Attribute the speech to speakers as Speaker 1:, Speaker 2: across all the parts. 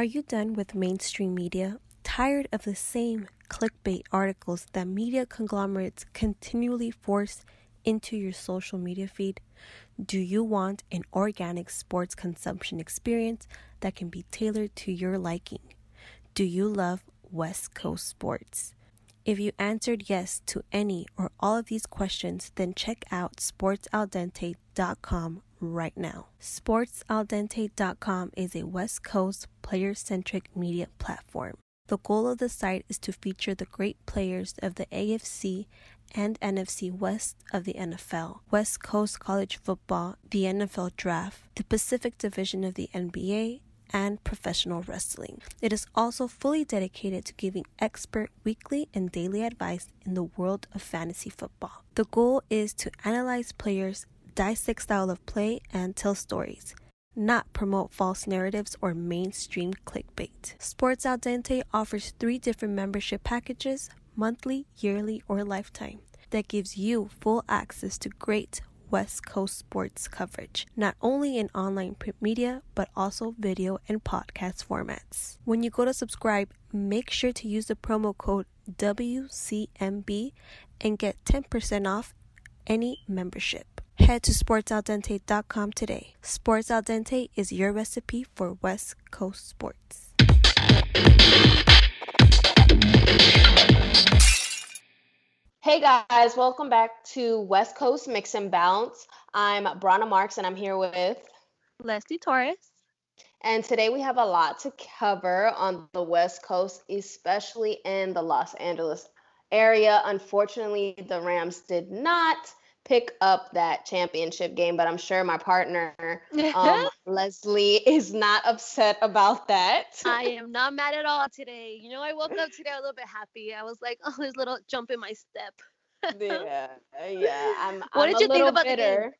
Speaker 1: Are you done with mainstream media? Tired of the same clickbait articles that media conglomerates continually force into your social media feed? Do you want an organic sports consumption experience that can be tailored to your liking? Do you love West Coast sports? If you answered yes to any or all of these questions, then check out sportsaldente.com right now. SportsAldente.com is a West Coast player centric media platform. The goal of the site is to feature the great players of the AFC and NFC West of the NFL, West Coast college football, the NFL draft, the Pacific Division of the NBA, and professional wrestling. It is also fully dedicated to giving expert weekly and daily advice in the world of fantasy football. The goal is to analyze players, dissect style of play, and tell stories. Not promote false narratives or mainstream clickbait. Sports Al Dente offers three different membership packages monthly, yearly, or lifetime that gives you full access to great West Coast sports coverage, not only in online print media, but also video and podcast formats. When you go to subscribe, make sure to use the promo code WCMB and get 10% off any membership. Head to sportsaldente.com today. Sports Al Dente is your recipe for West Coast sports.
Speaker 2: Hey guys, welcome back to West Coast Mix and Bounce. I'm Brana Marks and I'm here with
Speaker 1: Leslie Torres.
Speaker 2: And today we have a lot to cover on the West Coast, especially in the Los Angeles area. Unfortunately, the Rams did not pick up that championship game, but I'm sure my partner, um, Leslie, is not upset about that.
Speaker 3: I am not mad at all today. You know, I woke up today a little bit happy. I was like, oh, there's a little jump in my step.
Speaker 2: yeah, yeah. I'm,
Speaker 3: what
Speaker 2: I'm
Speaker 3: did you think about
Speaker 2: bitter.
Speaker 3: the game?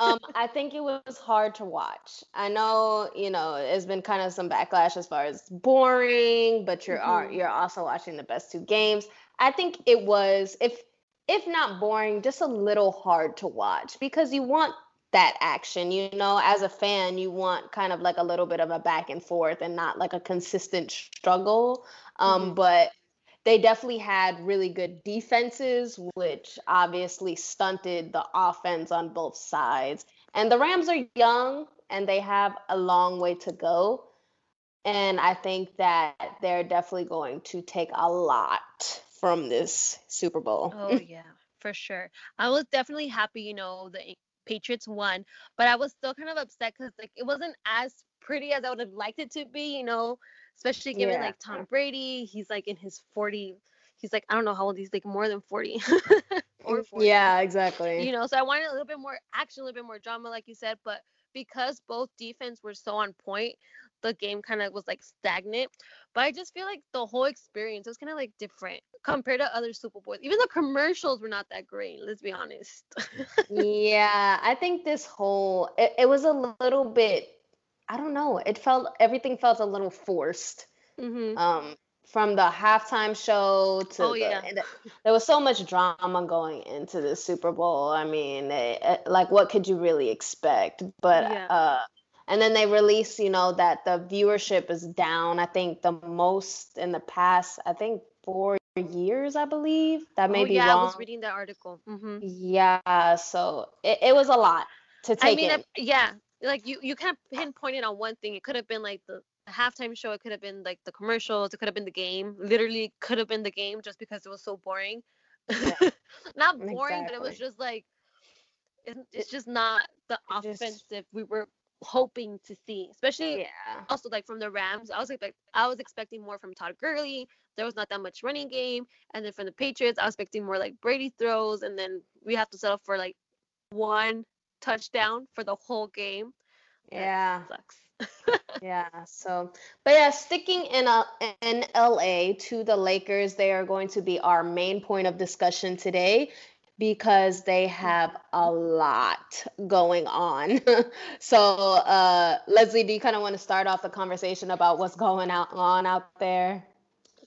Speaker 2: um, I think it was hard to watch. I know, you know, it's been kind of some backlash as far as boring, but you're mm-hmm. you're also watching the best two games. I think it was if if not boring, just a little hard to watch because you want that action. You know, as a fan, you want kind of like a little bit of a back and forth and not like a consistent struggle. Um, mm-hmm. But they definitely had really good defenses, which obviously stunted the offense on both sides. And the Rams are young and they have a long way to go. And I think that they're definitely going to take a lot from this Super Bowl.
Speaker 3: Oh yeah, for sure. I was definitely happy, you know, the Patriots won, but I was still kind of upset because like it wasn't as pretty as I would have liked it to be, you know, especially given yeah. like Tom Brady, he's like in his 40, he's like I don't know how old he's like more than 40.
Speaker 2: or mm, 40. Yeah, exactly.
Speaker 3: You know, so I wanted a little bit more action, a little bit more drama, like you said, but because both defense were so on point, the game kind of was like stagnant. But I just feel like the whole experience was kind of like different compared to other Super Bowls. Even the commercials were not that great. Let's be honest.
Speaker 2: yeah, I think this whole it, it, was a little bit. I don't know. It felt everything felt a little forced. Mm-hmm. Um, from the halftime show to
Speaker 3: oh, the, yeah.
Speaker 2: the, there was so much drama going into the Super Bowl. I mean, it, it, like what could you really expect? But yeah. uh, and then they release you know that the viewership is down i think the most in the past i think four years i believe that may
Speaker 3: oh,
Speaker 2: be
Speaker 3: yeah
Speaker 2: wrong.
Speaker 3: i was reading that article mm-hmm.
Speaker 2: yeah so it, it was a lot to take
Speaker 3: i mean yeah like you you kind of pinpointed on one thing it could have been like the halftime show it could have been like the commercials it could have been the game literally could have been the game just because it was so boring yeah. not boring exactly. but it was just like it, it's just not the offensive just, we were hoping to see, especially
Speaker 2: yeah.
Speaker 3: also like from the Rams. I was like I was expecting more from Todd Gurley. There was not that much running game, and then from the Patriots, I was expecting more like Brady throws, and then we have to settle for like one touchdown for the whole game.
Speaker 2: Yeah,
Speaker 3: that sucks.
Speaker 2: yeah. So, but yeah, sticking in uh, a, in LA to the Lakers, they are going to be our main point of discussion today because they have a lot going on. so, uh, Leslie, do you kind of want to start off the conversation about what's going out, on out there?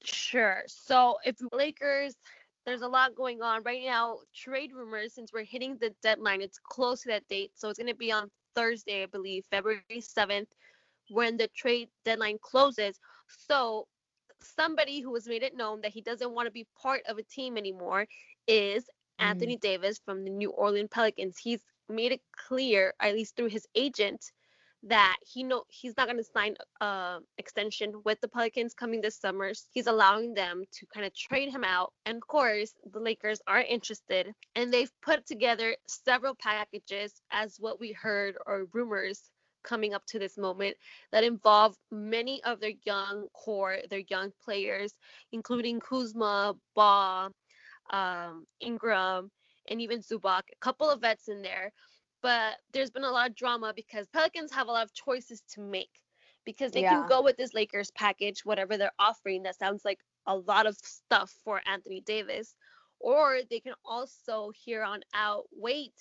Speaker 3: Sure. So, if Lakers, there's a lot going on right now. Trade rumors, since we're hitting the deadline, it's close to that date. So, it's going to be on Thursday, I believe, February 7th. when the trade deadline closes. So somebody who has made it known that he doesn't want to be part of a team anymore is mm. Anthony Davis from the New Orleans Pelicans. He's made it clear, at least through his agent, that he know he's not going to sign a uh, extension with the Pelicans coming this summer. He's allowing them to kind of trade him out. And of course, the Lakers are interested and they've put together several packages as what we heard or rumors coming up to this moment that involve many of their young core, their young players, including Kuzma, Ball, um, Ingram, and even Zubac, a couple of vets in there but there's been a lot of drama because Pelicans have a lot of choices to make because they yeah. can go with this Lakers package, whatever they're offering. That sounds like a lot of stuff for Anthony Davis. Or they can also, here on out, wait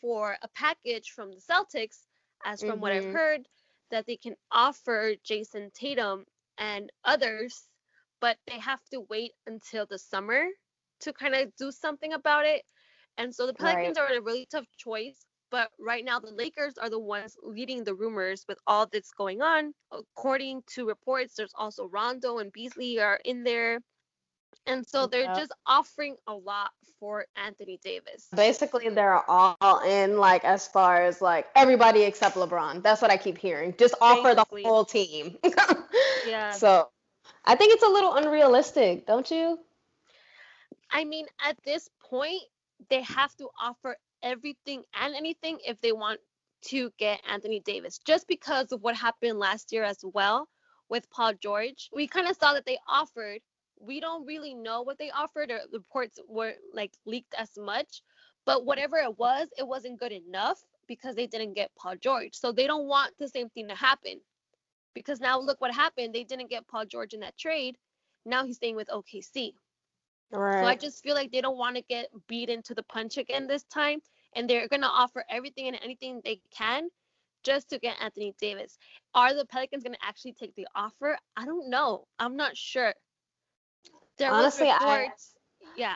Speaker 3: for a package from the Celtics, as from mm-hmm. what I've mm-hmm. heard, that they can offer Jayson Tatum and others, but they have to wait until the summer to kind of do something about it. And so the Pelicans right. are in a really tough choice but right now, the Lakers are the ones leading the rumors with all that's going on. According to reports, there's also Rondo and Beasley are in there. And so they're yeah. just offering a lot for Anthony Davis.
Speaker 2: Basically, they're all in, like, as far as like everybody except LeBron. That's what I keep hearing. Just offer Basically. the whole team. yeah. So I think it's a little unrealistic, don't you?
Speaker 3: I mean, at this point, they have to offer everything and anything if they want to get Anthony Davis, just because of what happened last year as well with Paul George. We kind of saw that they offered. We don't really know what they offered, or reports weren't like leaked as much. But whatever it was, it wasn't good enough because they didn't get Paul George. So they don't want the same thing to happen. Because now look what happened. They didn't get Paul George in that trade. Now he's staying with OKC. Right. So I just feel like they don't want to get beat into the punch again this time and they're going to offer everything and anything they can just to get Anthony Davis. Are the Pelicans going to actually take the offer? I don't know. I'm not sure.
Speaker 2: There Honestly, reports, I, yeah.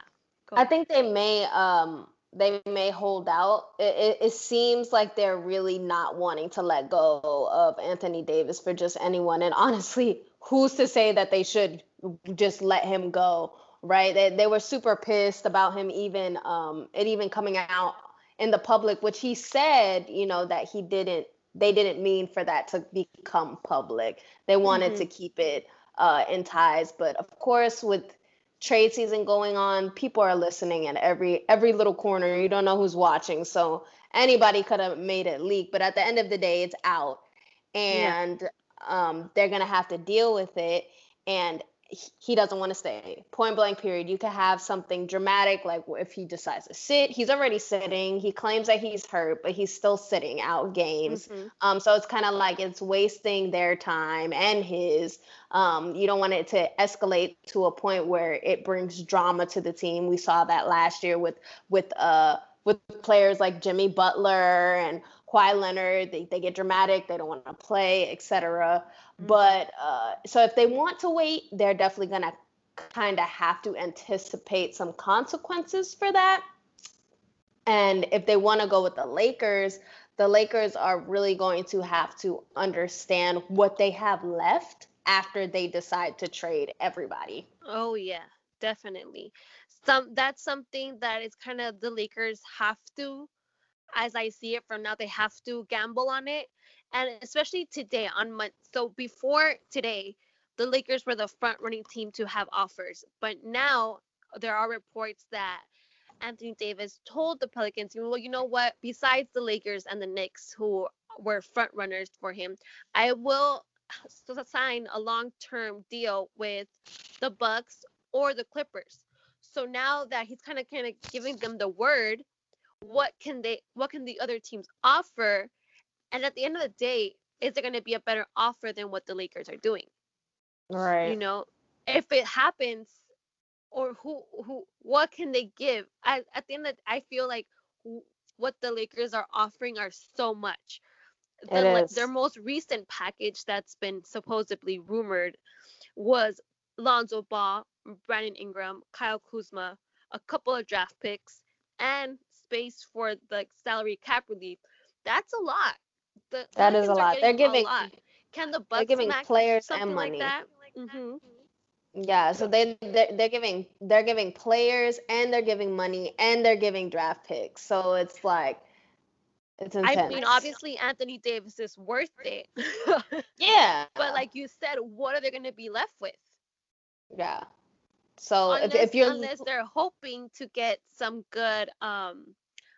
Speaker 2: I think they may um they may hold out. It, it, it, seems like they're really not wanting to let go of Anthony Davis for just anyone. And honestly, who's to say that they should just let him go? Right? They, they were super pissed about him even um it even coming out in the public, which he said, you know, that he didn't, they didn't mean for that to become public. They wanted mm-hmm. to keep it uh, in ties. But of course, with trade season going on, people are listening at every every little corner. You don't know who's watching, so anybody could have made it leak. But at the end of the day, it's out, and yeah. um, they're gonna have to deal with it. And he doesn't want to stay. Point blank, period. You could have something dramatic, like if he decides to sit, he's already sitting. He claims that he's hurt, but he's still sitting out games. Mm-hmm. Um, so it's kind of like it's wasting their time and his. Um, you don't want it to escalate to a point where it brings drama to the team. We saw that last year with with uh with players like Jimmy Butler and Kawhi Leonard. They, they get dramatic. They don't want to play, etc. Mm-hmm. But uh, so if they want to wait, they're definitely gonna kind of have to anticipate some consequences for that. And if they want to go with the Lakers, the Lakers are really going to have to understand what they have left after they decide to trade everybody.
Speaker 3: Oh yeah, definitely. Some that's something that is kind of the Lakers have to as I see it from now, they have to gamble on it. And especially today on month. So before today, the Lakers were the front running team to have offers. But now there are reports that Anthony Davis told the Pelicans, well, you know what? Besides the Lakers and the Knicks, who were front runners for him, I will sign a long term deal with the Bucks or the Clippers. So now that he's kind of kind of giving them the word, what can they what can the other teams offer? And at the end of the day is there going to be a better offer than what the lakers are doing? Right. you know if it happens or who who what can they give? I, at the end of the, i feel like what the lakers are offering are so much. The, their most recent package that's been supposedly rumored was Lonzo Ball, Brandon Ingram, Kyle Kuzma, a couple of draft picks, and space for the salary cap relief, that's a lot.
Speaker 2: The that is a lot. They're giving a lot.
Speaker 3: Can the Bucks
Speaker 2: giving
Speaker 3: match
Speaker 2: players
Speaker 3: something
Speaker 2: and
Speaker 3: like
Speaker 2: money.
Speaker 3: that? hmm
Speaker 2: Yeah, so they they're, they're giving they're giving players and they're giving money and they're giving draft picks. So it's like it's intense.
Speaker 3: I mean, obviously Anthony Davis is worth it,
Speaker 2: yeah,
Speaker 3: but like you said, what are they going to be left with?
Speaker 2: yeah. So if,
Speaker 3: unless,
Speaker 2: if you're
Speaker 3: unless they're hoping to get some good, um,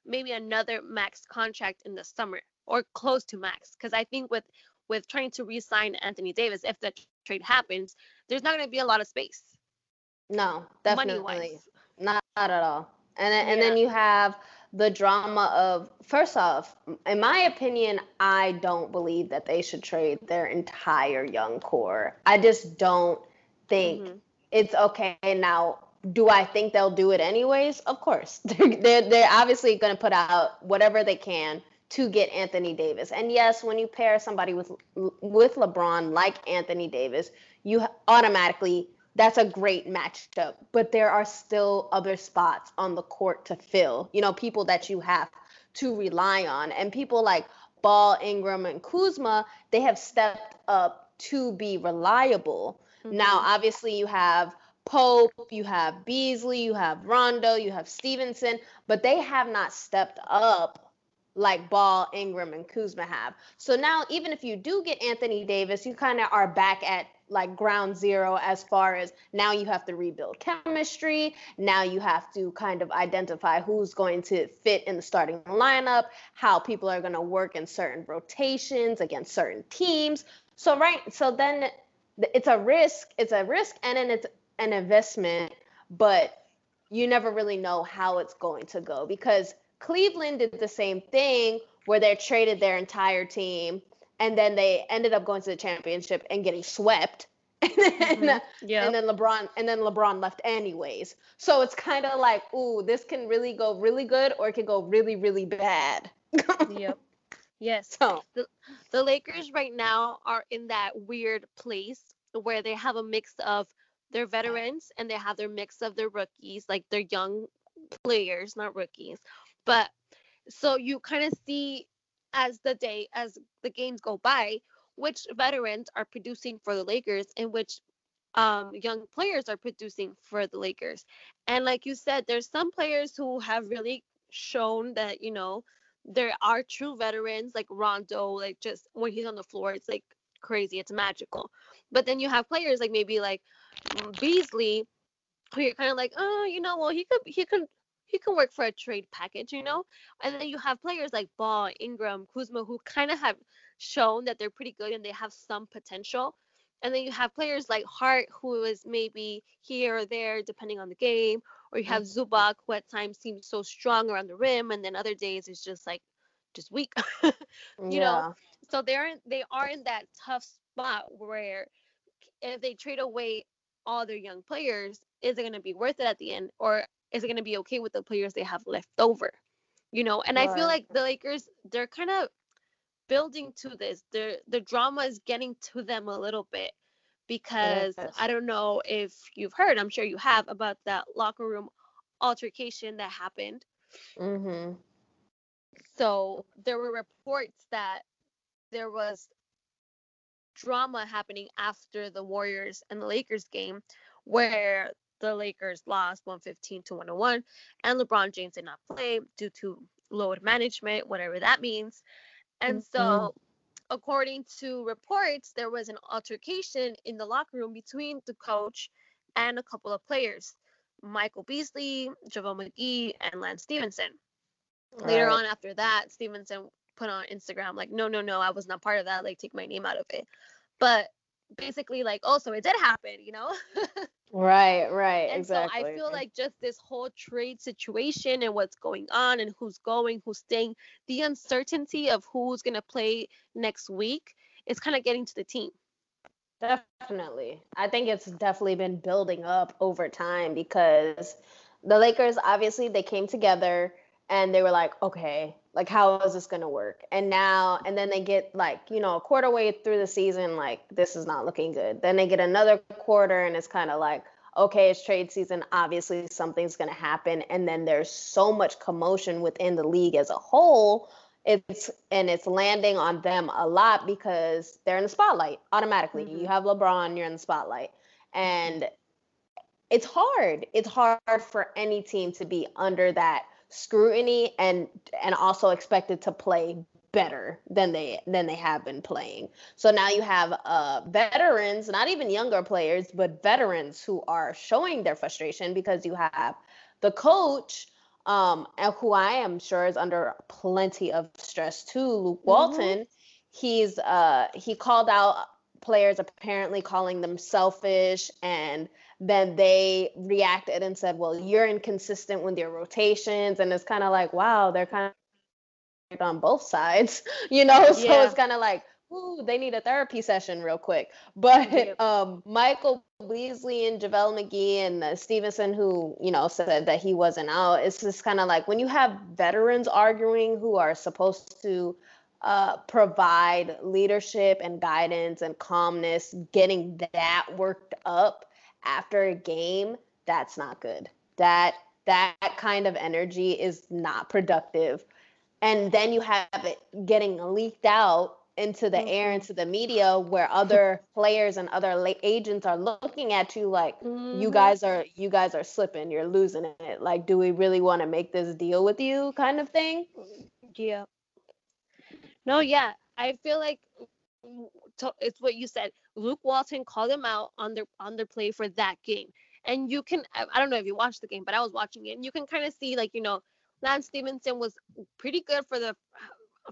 Speaker 3: maybe another max contract in the summer or close to max, because I think with with trying to re-sign Anthony Davis, if the trade happens, there's not going to be a lot of space
Speaker 2: no, definitely not, not at all. And then, and then you have the drama of first off, in my opinion, I don't believe that they should trade their entire young core. I just don't think
Speaker 3: Mhm.
Speaker 2: It's okay now. Do I think they'll do it anyways? Of course. They're, they're, they're obviously going to put out whatever they can to get Anthony Davis. And yes, when you pair somebody with with LeBron like Anthony Davis, you automatically that's a great matchup. But there are still other spots on the court to fill. You know, people that you have to rely on. And people like Ball, Ingram, and Kuzma, they have stepped up to be reliable. Now,
Speaker 3: Mhm.
Speaker 2: obviously, you have Pope, you have Beasley, you have Rondo, you have Stephenson, but they have not stepped up like Ball, Ingram, and Kuzma have. So now, even if you do get Anthony Davis, you kind of are back at like ground zero as far as now you have to rebuild chemistry. Now you have to kind of identify who's going to fit in the starting lineup, how people are going to work in certain rotations against certain teams. So right, so then th- it's a risk. It's a risk, and then it's an investment, but you never really know how it's going to go because Cleveland did the same thing where they traded their entire team and then they ended up going to the championship and getting swept. And then,
Speaker 3: Mhm. Yeah.
Speaker 2: and then LeBron and then LeBron left anyways. So it's kind of like, ooh, this can really go really good or it can go really really bad.
Speaker 3: yep. Yes.
Speaker 2: So,
Speaker 3: the Lakers right now are in that weird place where they have a mix of their veterans and they have their mix of their rookies, like their young players, not rookies. But so you kind of see as the day as the games go by, which veterans are producing for the Lakers and which um, young players are producing for the Lakers. And like you said, there's some players who have really shown that, you know, there are true veterans like Rondo, like just when he's on the floor, it's like crazy, it's magical. But then you have players like maybe like mm, Beasley, who you're kind of like, oh, you know, well he could he could he can work for a trade package, you know. And then you have players like Ball, Ingram, Kuzma, who kind of have shown that they're pretty good and they have some potential. And then you have players like Hart, who is maybe here or there depending on the game, or you mm. have Zubac, who at times seems so strong around the rim, and then other days is just like just weak. you know, so they're in, they are in that tough spot where if they trade away all their young players, is it going to be worth it at the end, or is it going to be okay with the players they have left over? You know, and I feel like the Lakers they're kind of building to this. The the drama is getting to them a little bit because
Speaker 2: Yes.
Speaker 3: I don't know if you've heard, I'm sure you have about that locker room altercation that happened.
Speaker 2: Mm-hmm.
Speaker 3: So there were reports that there was drama happening after the Warriors and the Lakers game where the Lakers lost 115 to 101 and LeBron James did not play due to load management, whatever that means. And so according to reports, there was an altercation in the locker room between the coach and a couple of players, Michael Beasley, JaVale McGee, and Lance Stephenson later
Speaker 2: Right.
Speaker 3: on after that stephenson put on instagram like no no no i was not part of that like take my name out of it but basically like oh, so it did happen you know
Speaker 2: Right, right,
Speaker 3: and
Speaker 2: exactly.
Speaker 3: so i feel like just this whole trade situation and what's going on and who's going who's staying the uncertainty of who's going to play next week is kind of getting to the team
Speaker 2: Definitely. I think it's definitely been building up over time because the Lakers obviously they came together and they were like, okay, like how is this going to work? And now and then they get like, you know, a quarter way through the season like this is not looking good. Then they get another quarter and it's kind of like okay, it's trade season, obviously something's going to happen and then there's so much commotion within the league as a whole it's and it's landing on them a lot because they're in the spotlight automatically. Mm-hmm. You have LeBron, you're in the spotlight. And it's hard. It's hard for any team to be under that scrutiny and and also expected to play better than they than they have been playing. So now you have uh, veterans, not even younger players, but veterans who are showing their frustration because you have the coach, um, who I am sure is under plenty of stress too, Luke mm-hmm. Walton. Mm-hmm. He's uh, he called out players apparently calling them selfish and then they reacted and said well you're inconsistent with your rotations and it's kind of like wow they're kind of on both sides, you know. So it's kind of like, ooh, they need a therapy session real quick. But um, Michael Beasley and JaVale McGee and uh, Stephenson, who you know said that he wasn't out, it's just kind of like when you have veterans arguing who are supposed to uh, provide leadership and guidance and calmness, getting that worked up after a game, that's not good. That that kind of energy is not productive. And then you have it getting leaked out into the mm-hmm. air into the media where other players and other agents are looking at you like mm-hmm. you guys are you guys are slipping. You're losing it. Like do we really want to make this deal with you? kind of thing.
Speaker 3: Yeah. No yeah. I feel like it's what you said luke walton called him out on their on their play for that game and you can i don't know if you watched the game but i was watching it and you can kind of see like you know Lance Stephenson was pretty good for the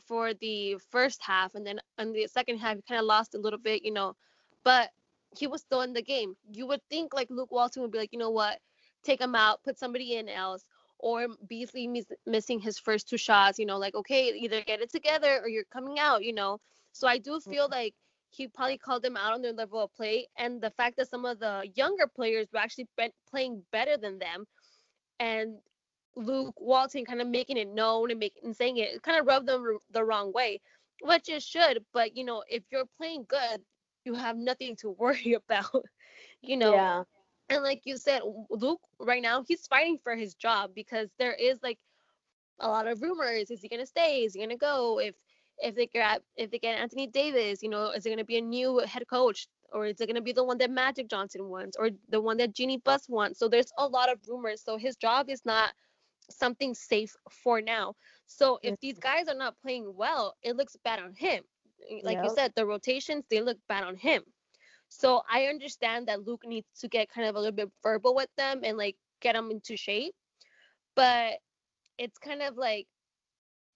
Speaker 3: for the first half, and then in the second half he kind of lost a little bit, you know, but he was still in the game. You would think like Luke Walton would be like, you know what, take him out, put somebody in else, or Beasley miss- missing his first two shots, you know, like okay, either get it together or you're coming out, you know. So I do feel mm-hmm. like he probably called them out on their level of play, and the fact that some of the younger players were actually playing better than them, and Luke Walton kind of making it known and making and saying it, it kind of rubbed them the wrong way, which it should. But you know, if you're playing good, you have nothing to worry about. you know. Yeah. And like you said, Luke right now he's fighting for his job because there is like a lot of rumors. Is he gonna stay? Is he gonna go? If if they get if they get Anthony Davis, you know, is it gonna be a new head coach? Or is it gonna be the one that Magic Johnson wants, or the one that Jeanie Buss wants? So there's a lot of rumors. So his job is not something safe for now. So if these guys are not playing well, it looks bad on him. Eh, like yep. you said, the rotations they look bad on him. So I understand that Luke needs to get kind of a little bit verbal with them and like get them into shape. But it's kind of like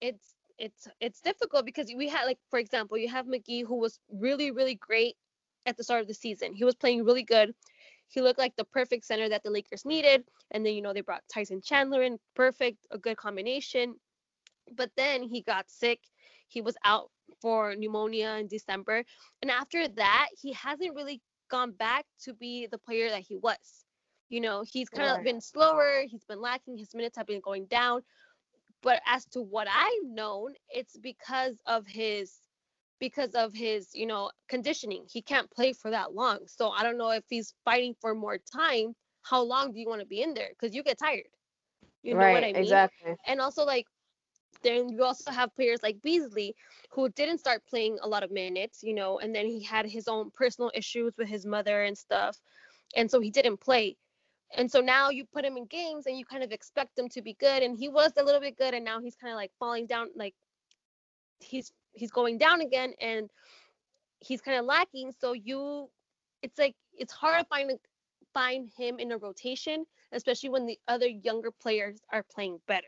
Speaker 3: it's it's it's difficult because we had like for example, you have McGee who was really really great at the start of the season. He was playing really good. He looked like the perfect center that the Lakers needed. And then, you know, they brought Tyson Chandler in, perfect, a good combination. But then he got sick. He was out for pneumonia in December. And after that, he hasn't really gone back to be the player that he was. You know, he's kind of been slower, he's been lacking, his minutes have been going down. But as to what I've known, it's because of his because of his, you know, conditioning. He can't play for that long. So I don't know if he's fighting for more time. How long do you want to be in there? Because you get tired. You know right, what I mean? Exactly. And also like then you also have players like Beasley who didn't start playing a lot of minutes, you know, and then he had his own personal issues with his mother and stuff. And so he didn't play. And so now you put him in games and you kind of expect him to be good. And he was a little bit good. And now he's kind of like falling down, like he's he's going down again and he's kind of lacking so you it's like it's hard to find find him in a rotation especially when the other younger players are playing better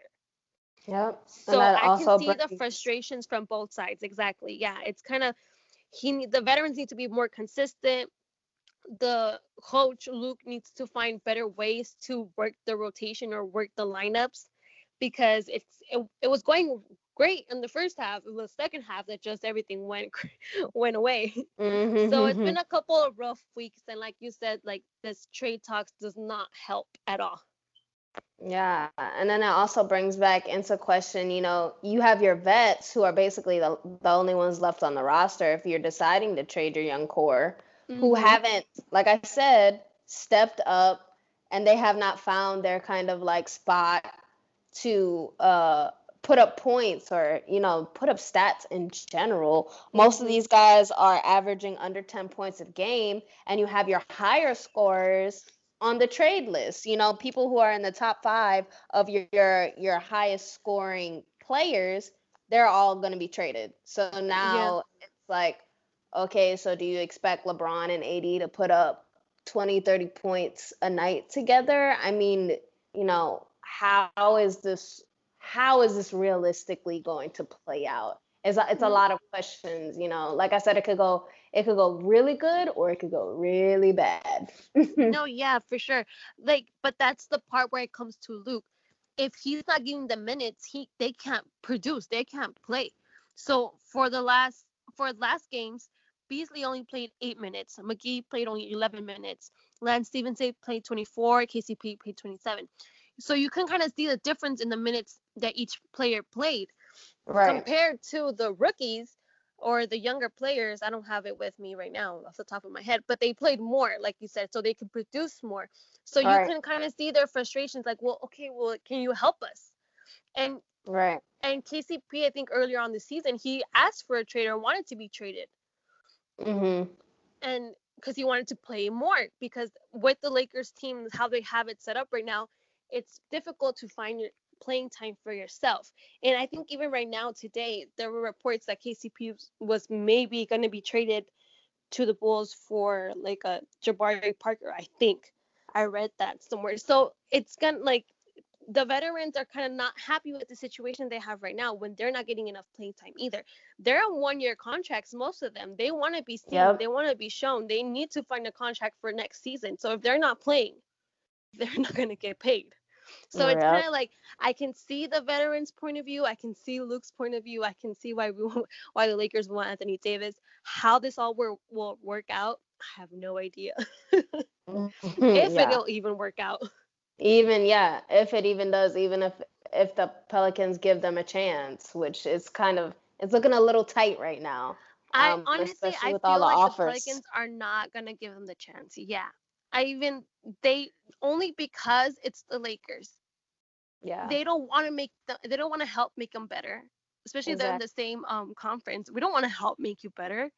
Speaker 2: yep
Speaker 3: so i can see brings... the frustrations from both sides exactly yeah it's kind of he the veterans need to be more consistent the coach luke needs to find better ways to work the rotation or work the lineups because it's it, it was going great in the first half. It was the second half that just everything went went away. Mm-hmm. so it's been a couple of rough weeks, and like you said, like this trade talks does not help at all.
Speaker 2: Yeah, and then it also brings back into question, you know, you have your vets who are basically the, the only ones left on the roster if you're deciding to trade your young core mm-hmm. who haven't, like I said, stepped up and they have not found their kind of like spot to uh put up points or you know put up stats in general most of mm-hmm. these guys are averaging under 10 points a game and you have your higher scorers on the trade list you know people who are in the top 5 of your your, your highest scoring players they're all going to be traded so now yeah. it's like okay so do you expect LeBron and AD to put up 20 30 points a night together i mean you know how is this how is this realistically going to play out? It's a, it's a mm-hmm. lot of questions, you know. Like I said, it could go it could go really good or it could go really bad.
Speaker 3: no, yeah, for sure. Like, but that's the part where it comes to Luke. If he's not giving the minutes, he they can't produce, they can't play. So for the last for last games, Beasley only played eight minutes. McGee played only 11 minutes. Lance Stephenson played 24. KCP played 27. So you can kind of see the difference in the minutes that each player played right. compared to the rookies or the younger players. I don't have it with me right now off the top of my head, but they played more, like you said, so they could produce more. So you right. can kind of see their frustrations, like, well, okay, well, can you help us? And
Speaker 2: right.
Speaker 3: And KCP, I think earlier on the season, he asked for a trade or wanted to be traded.
Speaker 2: Mm-hmm.
Speaker 3: And because he wanted to play more, because with the Lakers team, how they have it set up right now, it's difficult to find your playing time for yourself. And I think even right now today there were reports that KCP was maybe going to be traded to the Bulls for like a Jabari Parker. I think I read that somewhere. So it's gonna like the veterans are kind of not happy with the situation they have right now when they're not getting enough playing time either. They're on one year contracts, most of them. They want to be seen, yep. they want to be shown. They need to find a contract for next season. So if they're not playing, they're not going to get paid. So it's kind of like I can see the veterans' point of view. I can see Luke's point of view. I can see why we why the Lakers want Anthony Davis. How this all will, will work out, I have no idea. Mm-hmm. if yeah. it'll even work out.
Speaker 2: Even yeah, if it even does, even if if the Pelicans give them a chance, which is kind of it's looking a little tight right now.
Speaker 3: I um, honestly I feel like the, the Pelicans are not gonna give them the chance. Yeah, I even they only because it's the Lakers.
Speaker 2: Yeah.
Speaker 3: They don't want to make them. They don't want to help make them better, especially exactly. they're in the same um conference. We don't want to help make you better.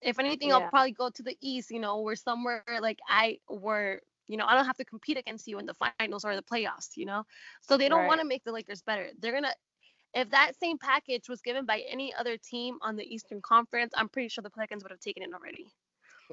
Speaker 3: If anything, yeah. I'll probably go to the East. You know, where somewhere like I were. You know, I don't have to compete against you in the finals or the playoffs. You know, so they don't right. want to make the Lakers better. They're gonna if that same package was given by any other team on the Eastern Conference, I'm pretty sure the Pelicans would have taken it already.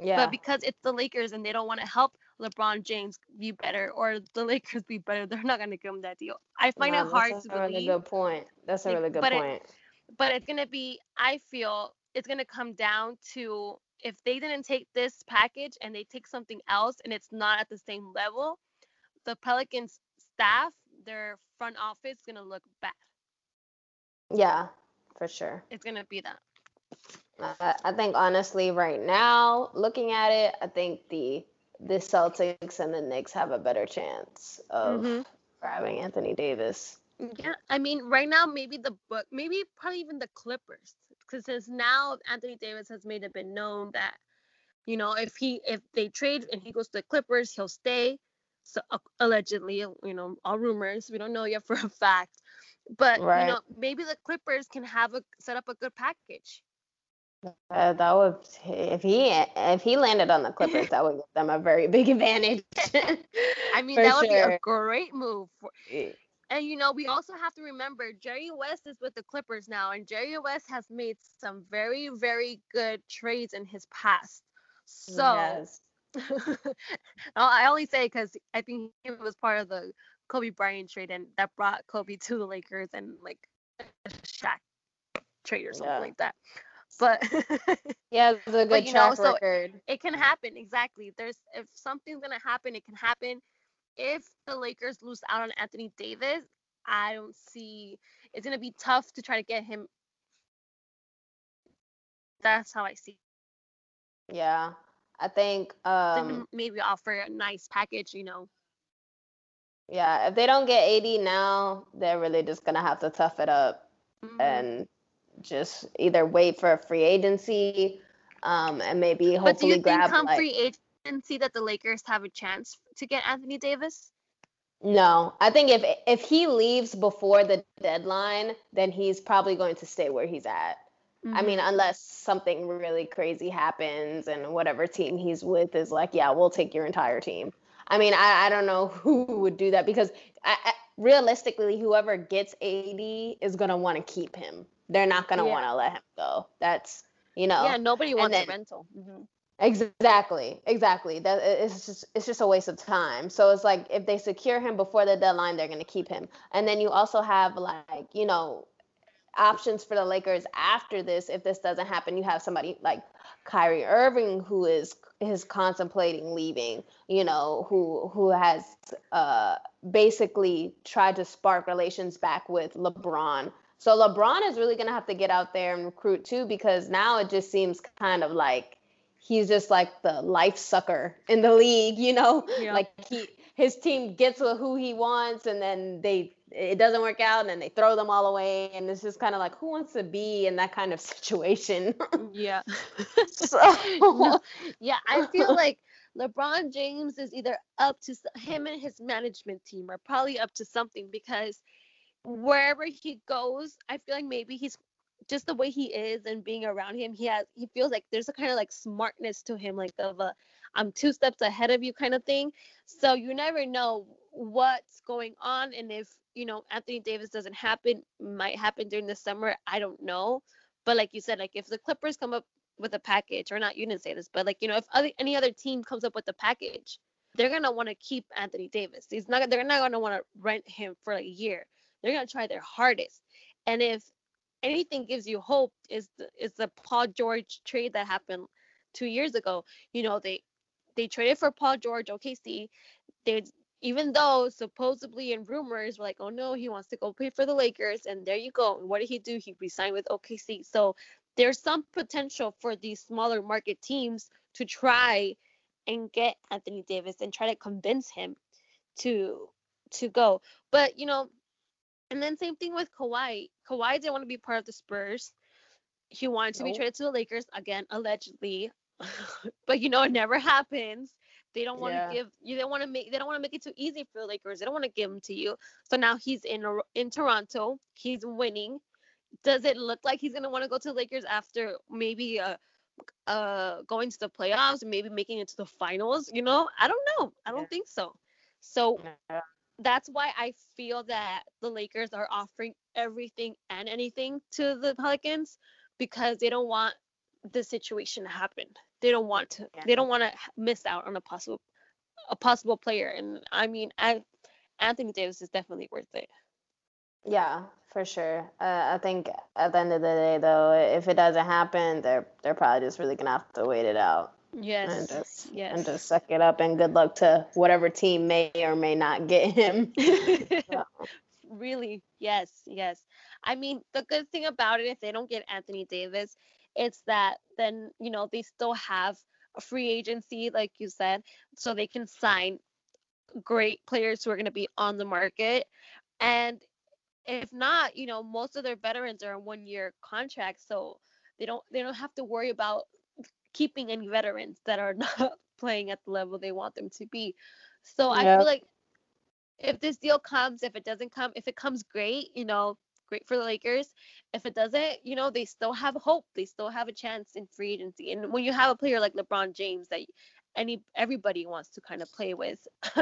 Speaker 3: Yeah. But because it's the Lakers and they don't want to help LeBron James be better or the Lakers be better, they're not gonna give him that deal. I find no, it hard to believe. That's a really
Speaker 2: good point. That's a really good
Speaker 3: but
Speaker 2: point.
Speaker 3: It, but it's gonna be. I feel it's gonna come down to if they didn't take this package and they take something else and it's not at the same level, the Pelicans staff, their front office, is gonna look bad.
Speaker 2: Yeah, for sure.
Speaker 3: It's gonna be that.
Speaker 2: I think honestly, right now, looking at it, I think the the Celtics and the Knicks have a better chance of mm-hmm. grabbing Anthony Davis.
Speaker 3: Yeah, I mean, right now maybe the book, maybe probably even the Clippers, because since now Anthony Davis has made it been known that, you know, if he if they trade and he goes to the Clippers, he'll stay. So uh, allegedly, you know, all rumors. We don't know yet for a fact, but right. you know, maybe the Clippers can have a set up a good package.
Speaker 2: Uh, that would if he if he landed on the Clippers, that would give them a very big advantage.
Speaker 3: I mean, that would sure. be a great move. For, and you know, we also have to remember Jerry West is with the Clippers now, and Jerry West has made some very very good trades in his past. So. Yes. I only say because I think he was part of the Kobe Bryant trade, and that brought Kobe to the Lakers and like a Shaq trade or something yeah. like that. But
Speaker 2: yeah, it's a good but, track know, record. So
Speaker 3: it can happen exactly. There's if something's gonna happen, it can happen. If the Lakers lose out on Anthony Davis, I don't see it's gonna be tough to try to get him. That's how I see.
Speaker 2: Yeah, I think um,
Speaker 3: maybe offer a nice package, you know.
Speaker 2: Yeah, if they don't get AD now, they're really just gonna have to tough it up mm-hmm. and just either wait for a free agency um, and maybe hopefully grab. But do you think come
Speaker 3: like, free agency that the Lakers have a chance to get Anthony Davis?
Speaker 2: No, I think if if he leaves before the deadline, then he's probably going to stay where he's at. Mm-hmm. I mean, unless something really crazy happens and whatever team he's with is like, yeah, we'll take your entire team. I mean, I, I don't know who would do that because I, I, realistically, whoever gets AD is gonna want to keep him. They're not gonna yeah. want to let him go. That's you know.
Speaker 3: Yeah, nobody wants then, a rental. Mm-hmm.
Speaker 2: Exactly, exactly. That it's just it's just a waste of time. So it's like if they secure him before the deadline, they're gonna keep him. And then you also have like you know options for the Lakers after this. If this doesn't happen, you have somebody like Kyrie Irving who is is contemplating leaving. You know who who has uh basically tried to spark relations back with LeBron. So LeBron is really gonna have to get out there and recruit too because now it just seems kind of like he's just like the life sucker in the league, you know? Yeah. Like he his team gets who he wants and then they it doesn't work out and then they throw them all away and it's just kind of like who wants to be in that kind of situation
Speaker 3: yeah so yeah i feel like lebron james is either up to him and his management team are probably up to something because wherever he goes i feel like maybe he's just the way he is and being around him, he has he feels like there's a kind of like smartness to him, like of a I'm two steps ahead of you kind of thing. So you never know what's going on and if you know Anthony Davis doesn't happen, might happen during the summer. I don't know. But like you said, like if the Clippers come up with a package, or not, you didn't say this, but like you know, if other, any other team comes up with a package, they're gonna want to keep Anthony Davis. He's not. They're not gonna want to rent him for like a year. They're gonna try their hardest. And if anything gives you hope is the, is the Paul George trade that happened two years ago. You know, they they traded for Paul George, OKC. They even though supposedly in rumors were like, oh no, he wants to go play for the Lakers, and there you go. And what did he do? He resigned with OKC. So there's some potential for these smaller market teams to try and get Anthony Davis and try to convince him to to go. But you know, and then same thing with Kawhi. Kawhi didn't want to be part of the Spurs. He wanted to nope. be traded to the Lakers again, allegedly. but you know, it never happens. They don't want yeah. to give you. They want to make. They don't want to make it too easy for the Lakers. They don't want to give him to you. So now he's in in Toronto. He's winning. Does it look like he's gonna want to go to the Lakers after maybe uh uh going to the playoffs, maybe making it to the finals? You know, I don't know. I don't yeah. think so. So that's why I feel that the Lakers are offering everything and anything to the Pelicans because they don't want the situation to happen. They don't want to. Yeah. They don't want to miss out on a possible a possible player. And I mean, I, Anthony Davis is definitely worth it.
Speaker 2: Yeah, for sure. Uh, I think at the end of the day, though, if it doesn't happen, they're they're probably just really gonna have to wait it out.
Speaker 3: Yes.
Speaker 2: And just
Speaker 3: yes.
Speaker 2: and just suck it up and good luck to whatever team may or may not get him.
Speaker 3: Really, yes, yes. I mean, the good thing about it, if they don't get Anthony Davis, it's that then you know they still have a free agency, like you said, so they can sign great players who are going to be on the market. And if not, you know, most of their veterans are on one year contracts, so they don't they don't have to worry about keeping any veterans that are not playing at the level they want them to be. So I feel like if this deal comes, if it doesn't come, if it comes great, you know, great for the Lakers. If it doesn't, you know, they still have hope. They still have a chance in free agency. And when you have a player like LeBron James that any everybody wants to kind of play with,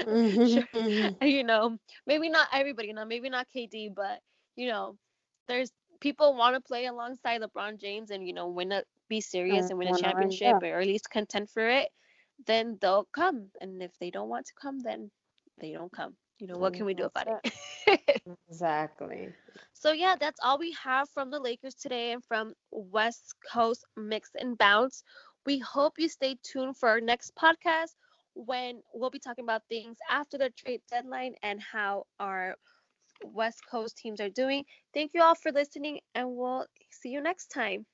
Speaker 3: mm-hmm. you know, maybe not everybody, you know, maybe not KD, but you know, there's people want to play alongside LeBron James and you know win a be serious and win a championship or at least contend for it, then they'll come. And if they don't want to come, then they don't come. You know, what can we do about
Speaker 2: it? exactly.
Speaker 3: So yeah, that's all we have from the Lakers today and from West Coast Mix and Bounce. We hope you stay tuned for our next podcast when we'll be talking about things after the trade deadline and how our West Coast teams are doing. Thank you all for listening and we'll see you next time.